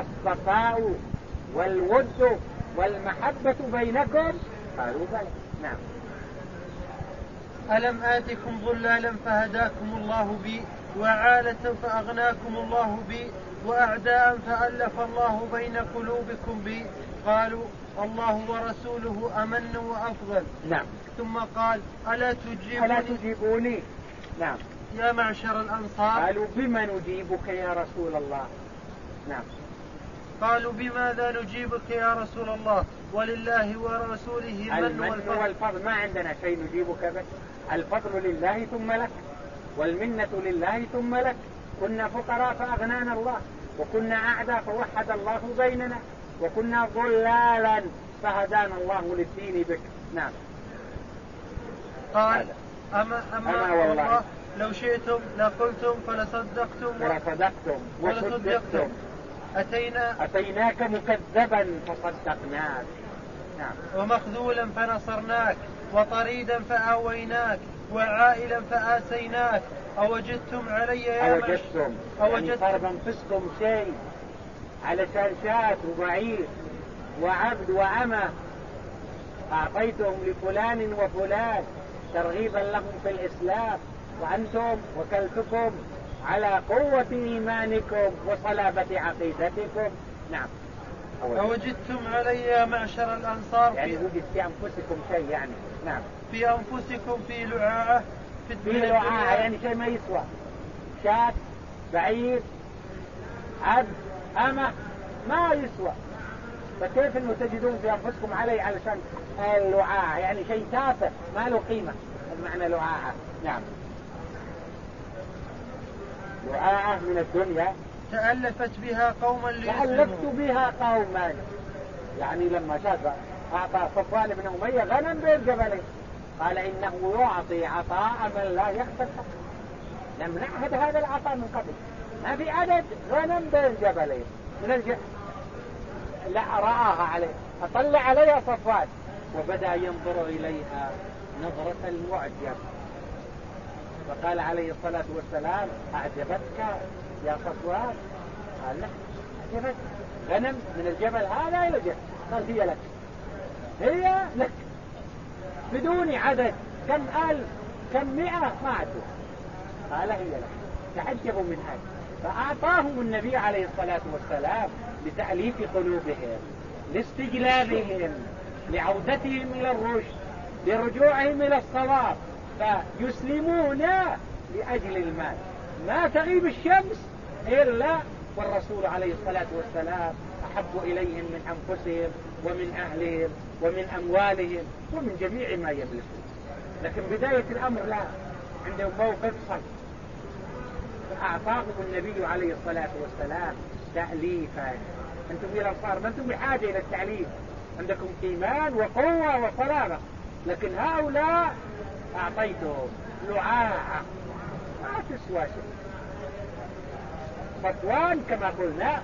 الصفاء والود والمحبة بينكم؟ قالوا بلى. نعم. ألم آتكم ضلالا فهداكم الله بي وعالة فأغناكم الله بي وأعداء فألف الله بين قلوبكم بي. قالوا الله ورسوله أمن وأفضل. نعم. ثم قال ألا تجيبوني؟ ألا تجيبوني؟ نعم. يا معشر الأنصار. قالوا بما نجيبك يا رسول الله؟ نعم. قالوا بماذا نجيبك يا رسول الله؟ ولله ورسوله المن والفضل, والفضل ما عندنا شيء نجيبك به الفضل لله ثم لك. والمنة لله ثم لك. كنا فقراء فأغنانا الله. وكنا أعداء فوحد الله بيننا. وكنا ضلالا فهدانا الله للدين بك. نعم. قال أما, أما, أما والله. لو شئتم لقلتم فلصدقتم. ولصدقتم وصدقتم. أتينا أتيناك مكذبا فصدقناك. نعم. ومخذولا فنصرناك وطريدا فآويناك وعائلا فآسيناك. أوجدتم علي يا أوجدتم. أوجدتم. يعني أنفسكم شيء على شرشات وبعير وعبد وأمة. أعطيتهم لفلان وفلان ترغيبا لهم في الإسلام. وأنتم وكلتكم على قوة إيمانكم وصلابة عقيدتكم. نعم. أوجدتم علي معشر الأنصار يعني وجد في أنفسكم شيء يعني. نعم. في أنفسكم في لعاعة في, في لعاعة يعني شيء ما يسوى. شاة بعير عبد أمة ما يسوى. فكيف إنه تجدون في أنفسكم علي علشان اللعاعة يعني شيء تافه ما له قيمة. المعنى لعاعة نعم. لعاعة من الدنيا. تألفت بها قوما تألفت بها قوما. يعني لما شاف أعطى صفوان بن أمية غنم بين جبلين قال إنه يعطي عطاء من لا يخشى لم نعهد هذا العطاء من قبل. ما في عدد غنم بين جبلين. من الج... لا رآها عليه. أطلع عليها صفوان. وبدأ ينظر إليها نظرة المعجب فقال عليه الصلاة والسلام أعجبتك يا صفوان قال لا أعجبتك. غنم من الجبل هذا إلى الجبل قال هي لك. هي لك. بدون عدد. كم ألف؟ كم مئة؟ ما عدوا قال هي لك. تعجبوا من هذا. فأعطاهم النبي عليه الصلاة والسلام لتأليف قلوبهم لاستجلابهم لعودتهم إلى الرشد لرجوعهم إلى الصواب. فيسلمون لأجل المال. ما تغيب الشمس إلا والرسول عليه الصلاة والسلام أحب إليهم من أنفسهم ومن أهلهم ومن أموالهم ومن جميع ما يملكون لكن بداية الأمر لا عندهم موقف صلب. فأعطاهم النبي عليه الصلاة والسلام تأليفا. أنتم يا الأنصار ما أنتم بحاجة إلى التعليم عندكم إيمان وقوة وصلابة. لكن هؤلاء أعطيتهم لعاعة ما تسوى شيء. صفوان كما قلنا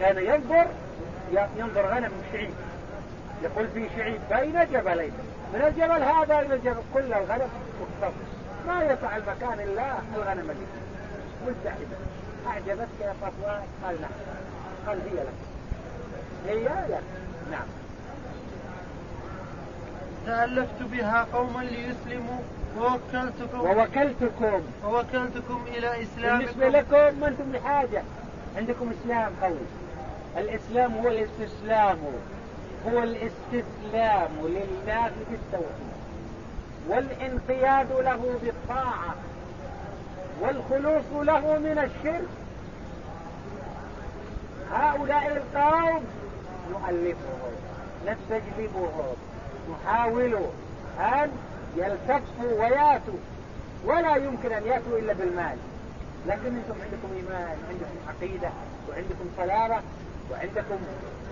كان ينظر ينظر غنم شعيب. يقول في شعيب بين جبلين. من الجبل هذا إلى الجبل. كل الغنم مكتظ ما يسع المكان إلا الغنم اللي مزدحمة أعجبتك يا صفوان قال نعم. قال هي لك. هي لك. نعم. تألفت بها قوما ليسلموا ووكلتكم. ووكلتكم. ووكلتكم إلى إسلامكم. بالنسبة لكم ما أنتم بحاجة. عندكم إسلام قوي الإسلام هو الاستسلام. هو الاستسلام. لله بالتوحيد. والانقياد له بالطاعة. والخلوص له من الشرك. هؤلاء القوم نؤلفهم نستجلبهم. نحاول أن يلتفوا وياتوا. ولا يمكن أن يأتوا إلا بالمال. لكن أنتم عندكم إيمان عندكم عقيدة وعندكم صلابة وعندكم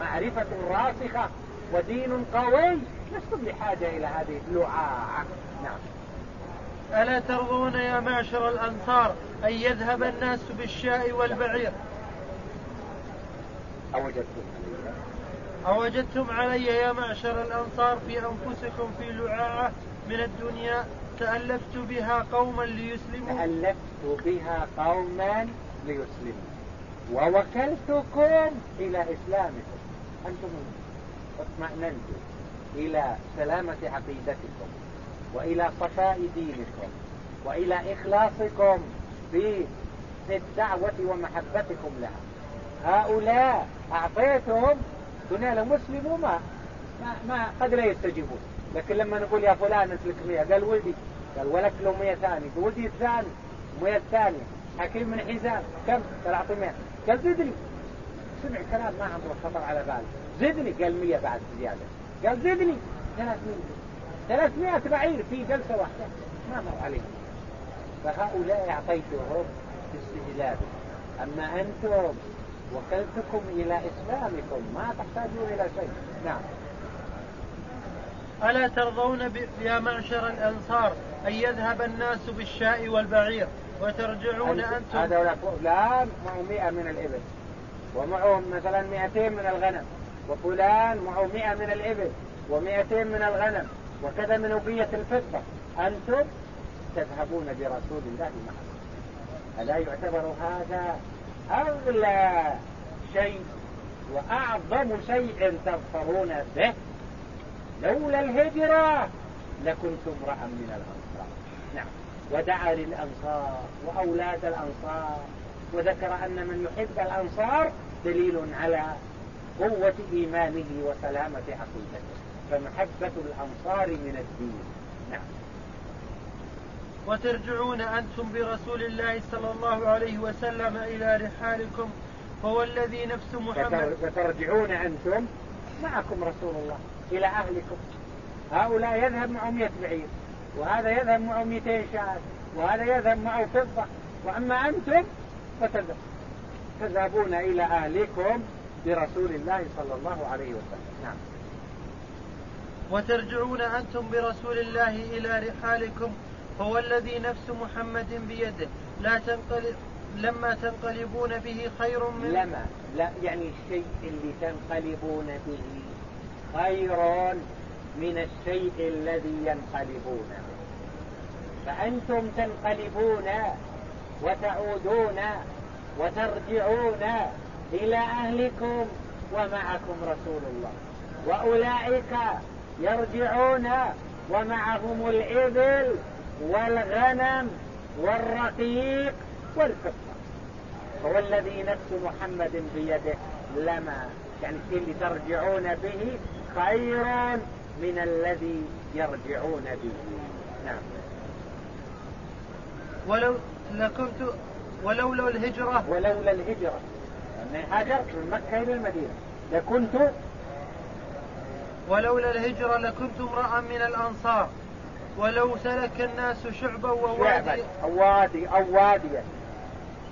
معرفة راسخة ودين قوي. لستم بحاجة إلى هذه اللعاعة. نعم. ألا ترضون يا معشر الأنصار أن يذهب الناس بالشاء والبعير؟ أوجدتم. أوجدتم علي يا معشر الأنصار في أنفسكم في لعاعة من الدنيا تألفت بها قوما ليسلموا. تألفت بها قوما ليسلموا. ووكلتكم إلى إسلامكم. أنتم اطمأننتم إلى سلامة عقيدتكم وإلى صفاء دينكم وإلى إخلاصكم في الدعوة ومحبتكم لها. هؤلاء أعطيتهم دنيا لمسلم ما ما, ما قد لا يستجيبون لكن لما نقول يا فلان اسلك مية قال ولدي. قال ولك له مية ثاني ولدي الثاني مية الثانية حكيم من حزام. كم؟ قال أعطي مية. قال زدني. سمع كلام ما عنده خطر على باله. زدني. قال مية بعد زيادة. قال زدني. ثلاثمية. ثلاثمية بعير في جلسة واحدة. ما مر عليهم فهؤلاء أعطيتهم استهلال أما أنتم وكلتكم إلى إسلامكم. ما تحتاجون إلى شيء. نعم. ألا ترضون يا معشر الأنصار أن يذهب الناس بالشاء والبعير وترجعون أنتم هذا فلان معه مئة من الإبل. ومعهم مثلا مئتين من الغنم. وفلان معه مئة من الإبل. ومئتين من الغنم. وكذا من أبية الفضة. أنتم تذهبون برسول الله معكم. ألا يعتبر هذا أغلى شيء وأعظم شيء تظفرون به لولا الهجرة لكنتم امرأ من الأنصار. نعم. ودعا للأنصار وأولاد الأنصار وذكر أن من يحب الأنصار دليل على قوة إيمانه وسلامة عقيدته. فمحبة الأنصار من الدين. نعم. وترجعون أنتم برسول الله صلى الله عليه وسلم إلى رحالكم فهو الذي نفس محمد. وترجعون أنتم معكم رسول الله إلى أهلكم. هؤلاء يذهب معهم 100 بعير وهذا يذهب معه 200 شاة وهذا يذهب معه فضة. وأما أنتم فتذهبون إلى أهلكم برسول الله صلى الله عليه وسلم. نعم. وترجعون أنتم برسول الله إلى رحالكم هو الذي نفس محمد بيده لا تنقلب لما تنقلبون به خير من لما؟ لا يعني الشيء اللي تنقلبون به خير من الشيء الذي ينقلبون فأنتم تنقلبون وتعودون وترجعون إلى أهلكم ومعكم رسول الله. وأولئك يرجعون ومعهم الإبل والغنم والرقيق والفضة. هو الذي نفس محمد بيده لما يعني اللي ترجعون به خير من الذي يرجعون به. نعم. ولو لكنت ولولا الهجرة. ولولا الهجرة. أني هاجرت من مكة إلى المدينة. لكنت ولولا الهجرة لكنت امرأ من الأنصار. ولو سلك الناس شعبا وواديا. أو وادي أو واديا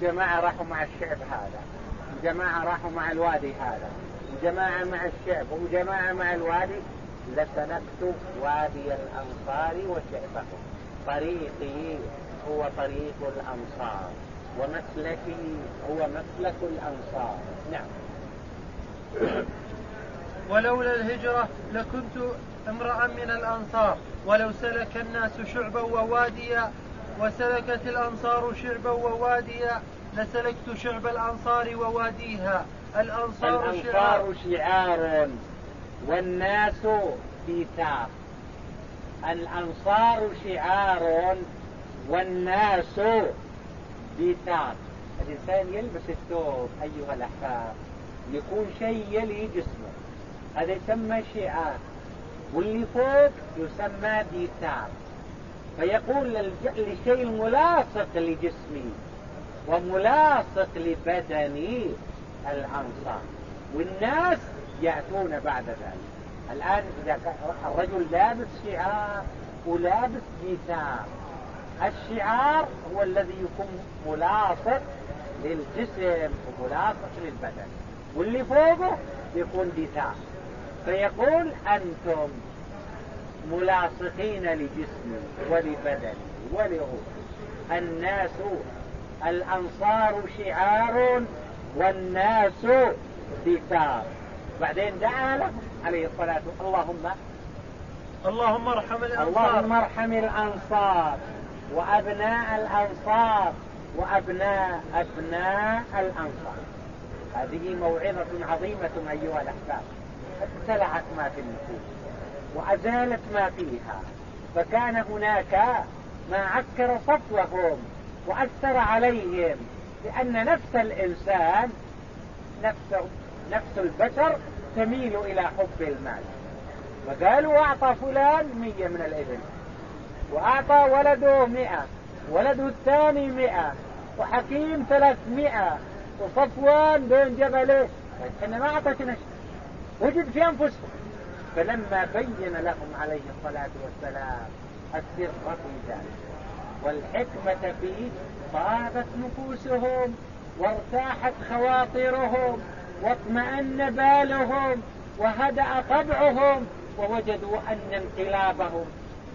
جماعة راحوا مع الشعب هذا. جماعة راحوا مع الوادي هذا. وجماعة مع الشعب وجماعة مع الوادي. لسلكت وادي الأنصار وشعبهم. طريقي هو طريق الأنصار. ومسلكي هو مسلك الأنصار. نعم. ولولا الهجرة لكنت امرأ من الأنصار ولو سلك الناس شعبا وواديا وسلكت الأنصار شعبا وواديا لسلكت شعب الأنصار وواديها. الأنصار, الأنصار شعار. والناس ديثار الأنصار شعار والناس ديثار الإنسان يلبس الثوب أيها الأحباب يكون شيء يلي جسمه. هذا يسمى شعار. واللي فوق يسمى ديثار فيقول للشيء الملاصق لجسمي وملاصق لبدني الأنصار. والناس يأتون بعد ذلك. الآن إذا الرجل لابس شعار ولابس جيثار الشعار هو الذي يكون ملاصق للجسم وملاصق للبدن. واللي فوقه يكون ديثار فيقول أنتم ملاصقين لجسمي ولبدني ولروحي الناس الأنصار شعار والناس دثار. بعدين دعا لهم عليه الصلاة اللهم اللهم ارحم الأنصار. اللهم ارحم الأنصار وأبناء الأنصار وأبناء أبناء الأنصار. هذه موعظة عظيمة أيها الأحباب. ابتلعت ما في النفوس وأزالت ما فيها فكان هناك ما عكر صفوهم وأثر عليهم لأن نفس الإنسان نفس, نفس البشر تميل إلى حب المال. وقالوا أعطى فلان مية من الإبل وأعطى ولده مئة ولده الثاني مئة وحكيم ثلاثمائة وصفوان بين جبلين إحنا ما أعطيتنا شيء وجد في أنفسهم فلما بين لهم عليه الصلاة والسلام السر في ذلك والحكمة فيه طابت نفوسهم وارتاحت خواطرهم واطمأن بالهم وهدأ طبعهم ووجدوا أن انقلابهم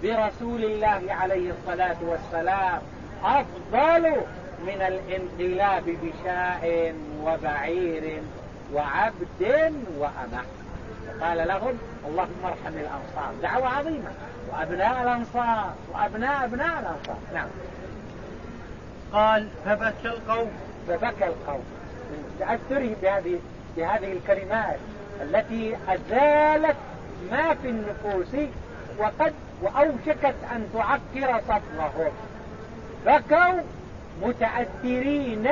برسول الله عليه الصلاة والسلام أفضل من الانقلاب بشاء وبعير. وعبد وأمة قال لهم اللهم ارحم الأنصار. دعوة عظيمة. وأبناء الأنصار. وأبناء أبناء الأنصار. نعم. قال فبكى القوم. فبكى القوم. من تأثره بهذه بهذه الكلمات التي أزالت ما في النفوس وقد وأوشكت أن تعكر صفوهم بكوا متأثرين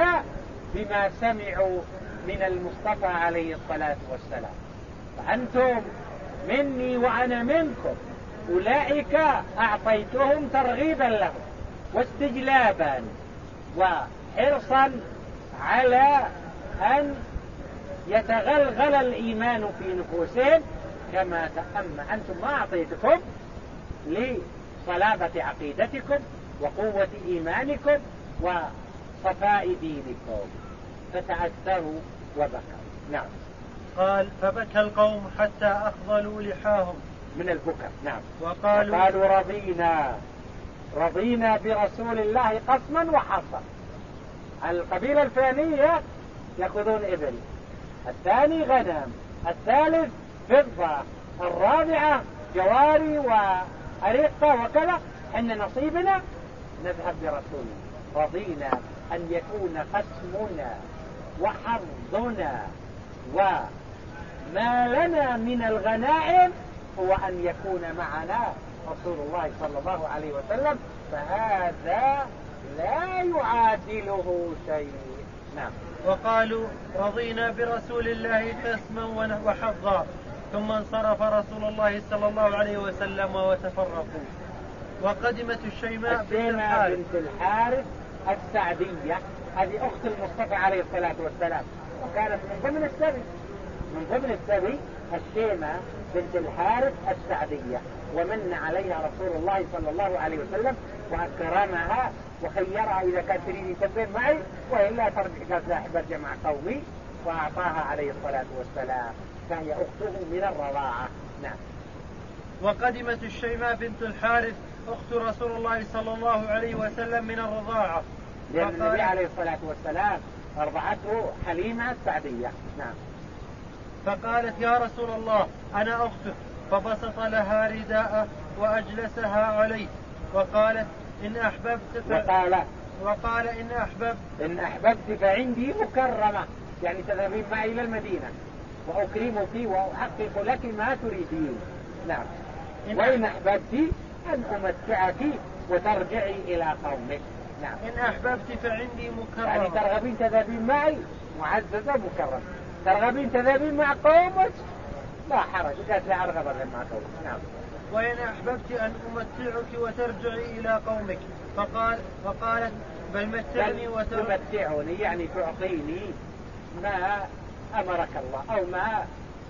بما سمعوا من المصطفى عليه الصلاة والسلام. فأنتم مني وأنا منكم. أولئك أعطيتهم ترغيبا لهم واستجلابا وحرصا على أن يتغلغل الإيمان في نفوسهم كما أما أنتم ما أعطيتكم لصلابة عقيدتكم وقوة إيمانكم وصفاء دينكم. فتأثروا وبكوا نعم. قال فبكى القوم حتى أخضلوا لحاهم. من البكاء. نعم. وقالوا, وقالوا رضينا. رضينا برسول الله قسما وحصا. القبيلة الفلانية يأخذون إبل. الثاني غنم. الثالث فضة. الرابعة جواري وأريقة وكذا. حن نصيبنا نذهب برسولنا. رضينا أن يكون قسمنا. وحظنا وما لنا من الغنائم هو أن يكون معنا رسول الله صلى الله عليه وسلم فهذا لا يعادله شيء. نعم. وقالوا رضينا برسول الله قسما وحظا ثم انصرف رسول الله صلى الله عليه وسلم وتفرقوا. وقدمت الشيماء بنت الحارث. بنت الحارث السعدية. هذه أخت المصطفى عليه الصلاة والسلام. وكانت من ضمن السبي. من ضمن السبي الشيمة بنت الحارث السعدية. ومن عليها رسول الله صلى الله عليه وسلم وأكرمها وخيرها إذا كانت تريد تسير معي وإلا ترجع أرجع مع قومي. وأعطاها عليه الصلاة والسلام. فهي أخته من الرضاعة. نعم. وقدمت الشيماء بنت الحارث أخت رسول الله صلى الله عليه وسلم من الرضاعة. لأن النبي عليه الصلاة والسلام أرضعته حليمة السعدية نعم. فقالت يا رسول الله أنا أختك فبسط لها رداءه وأجلسها عليه. وقالت إن أحببت ف... وقال وقال إن أحببت إن أحببت فعندي مكرمة. يعني تذهبين معي إلى المدينة. وأكرمك وأحقق لك ما تريدين. نعم. وإن أحببت أن أمتعك وترجعي إلى قومك. نعم. إن أحببت فعندي مكرمة يعني ترغبين تذهبين معي؟ معززة مكرمة ترغبين تذهبين مع قومك؟ لا حرج. قالت لا أرغب مع قومك. نعم. وإن أحببت أن أمتعك وترجعي إلى قومك. فقال فقالت بل متعني تمتعني يعني تعطيني ما أمرك الله أو ما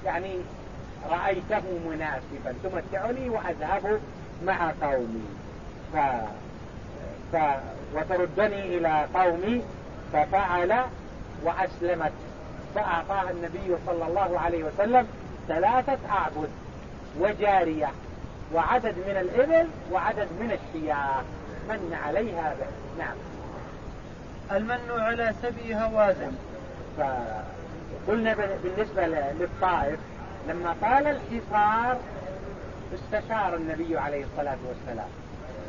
يعني رأيته مناسبا. تمتعني وأذهب مع قومي. ف... ف... وتردني إلى قومي ففعل وأسلمت. فأعطاها النبي صلى الله عليه وسلم ثلاثة أعبد وجارية وعدد من الإبل وعدد من الشياه من عليها به. نعم. المن على سبي هوازن فقلنا بالنسبة للطائف لما طال الحصار استشار النبي عليه الصلاة والسلام.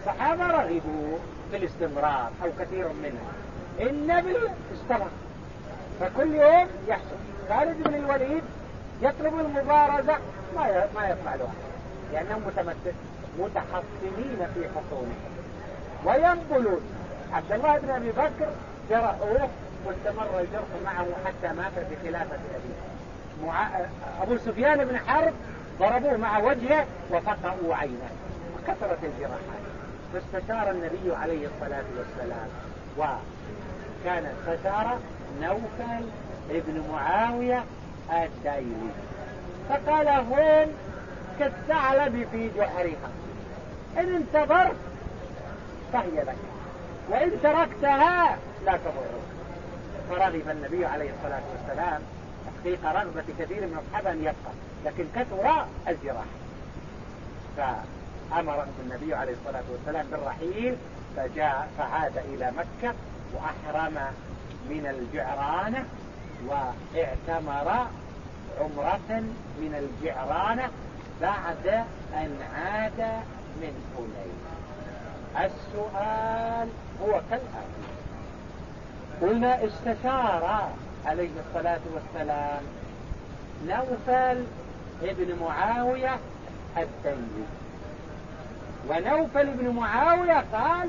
الصحابة رغبوا في الاستمرار أو كثير منهم. النبي استمر. فكل يوم يحصل. خالد بن الوليد يطلب المبارزة ما ما يفعلها لأنهم متحصنين في حصونهم وينقلون. عبد الله بن أبي بكر جرحوه واستمر الجرح معه حتى مات بخلافة أبيه. مع... أبو سفيان بن حرب ضربوه مع وجهه وفقعوا عينه وكثرت الجراحات. فاستشار النبي عليه الصلاة والسلام وكان استشار نوفل ابن معاوية الدايلي فقال هون كالثعلب في جحرها إن انتظرت فهي لك وإن تركتها لا تضرك. فرغب النبي عليه الصلاة والسلام تحقيق رغبة كثير من أصحابه أن يبقى لكن كثر الجراح. فأمره النبي عليه الصلاة والسلام بالرحيل فجاء فعاد إلى مكة وأحرم من الجعرانة واعتمر عمرة من الجعرانة بعد أن عاد من حنين السؤال هو كالآتي. قلنا استشار عليه الصلاة والسلام نوفل ابن معاوية التيمي ونوفل ابن معاوية قال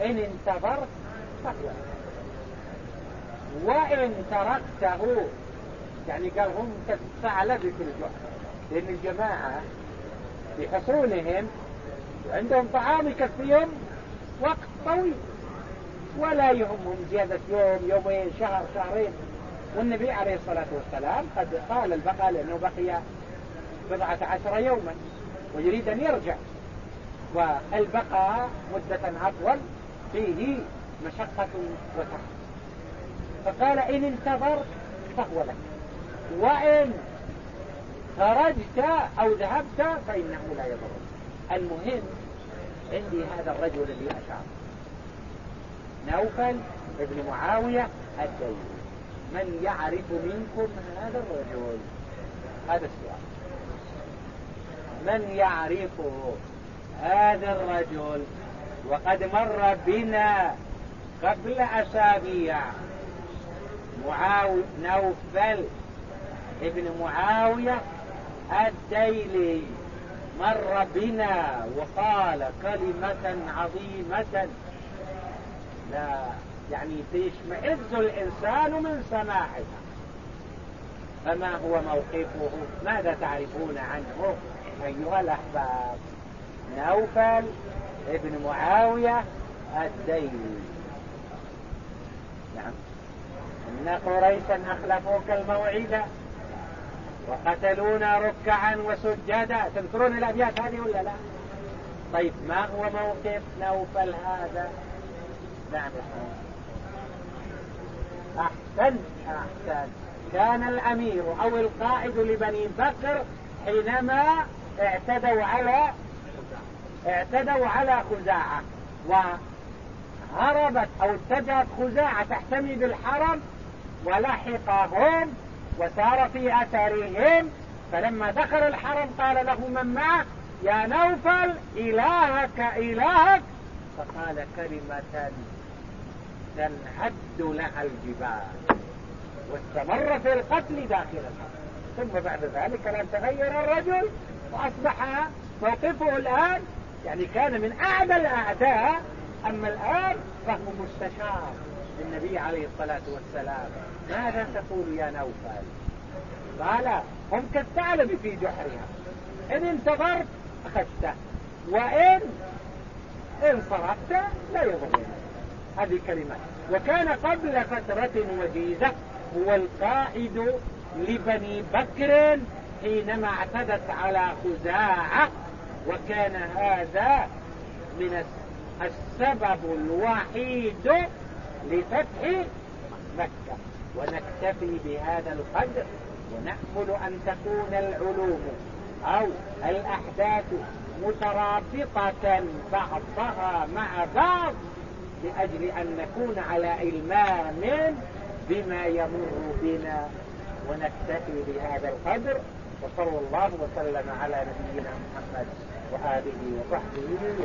إن انتظرت وإن تركته يعني قال هم كالثعلب في الجحر لأن الجماعة في حصونهم عندهم طعام يكفيهم وقت طويل ولا يهمهم زيادة يوم يومين شهر شهرين. والنبي عليه الصلاة والسلام قد قال البقاء لأنه بقي بضعة عشر يوما ويريد أن يرجع. والبقاء مدة أطول فيه مشقة وتعب فقال إن انتظرت فهو لك. وإن خرجت أو ذهبت فإنه لا يضر. المهم عندي هذا الرجل الذي أشار. نوفل ابن معاوية الدين. من يعرف منكم هذا الرجل؟ هذا السؤال. من يعرفه؟ هذا الرجل وقد مر بنا قبل أسابيع. معاوية نوفل ابن معاوية الديلي مر بنا وقال كلمة عظيمة. لا يعني تشمئز الإنسان من سماعها. فما هو موقفه؟ ماذا تعرفون عنه أيها الأحباب؟ نوفل ابن معاوية الديلي. نعم. إن قريشا أخلفوك الموعد وقتلونا ركعا وسجدا. تذكرون الأبيات هذه ولا لا؟ طيب ما هو موقف نوفل هذا؟ نعم. أحسن أحسن. كان الأمير أو القائد لبني بكر حينما اعتدوا على اعتدوا على خزاعة وهربت أو اتجهت خزاعة تحتمي بالحرم ولحقهم وسار في أثرهم فلما دخل الحرم قال له من معه يا نوفل إلهك إلهك. فقال كلمة تنهد لها الجبال واستمر في القتل داخل الحرم. ثم بعد ذلك لم تغير الرجل وأصبح موقفه الآن يعني كان من أعدى الأعداء أما الآن فهو مستشار للنبي عليه الصلاة والسلام. ماذا تقول يا نوفل؟ قال هم كالثعلب في جحرها. إن انتظرت أخذته وإن إن صرفت لا يضرني هذه كلمات وكان قبل فترة وجيزة هو القائد لبني بكر حينما اعتدت على خزاعة وكان هذا من السبب الوحيد لفتح مكة. ونكتفي بهذا القدر ونأمل أن تكون العلوم أو الأحداث مترابطة بعضها مع بعض لأجل أن نكون على إلمام بما يمر بنا. ونكتفي بهذا القدر وصلى الله وسلم على نبينا محمد وآله وصحبه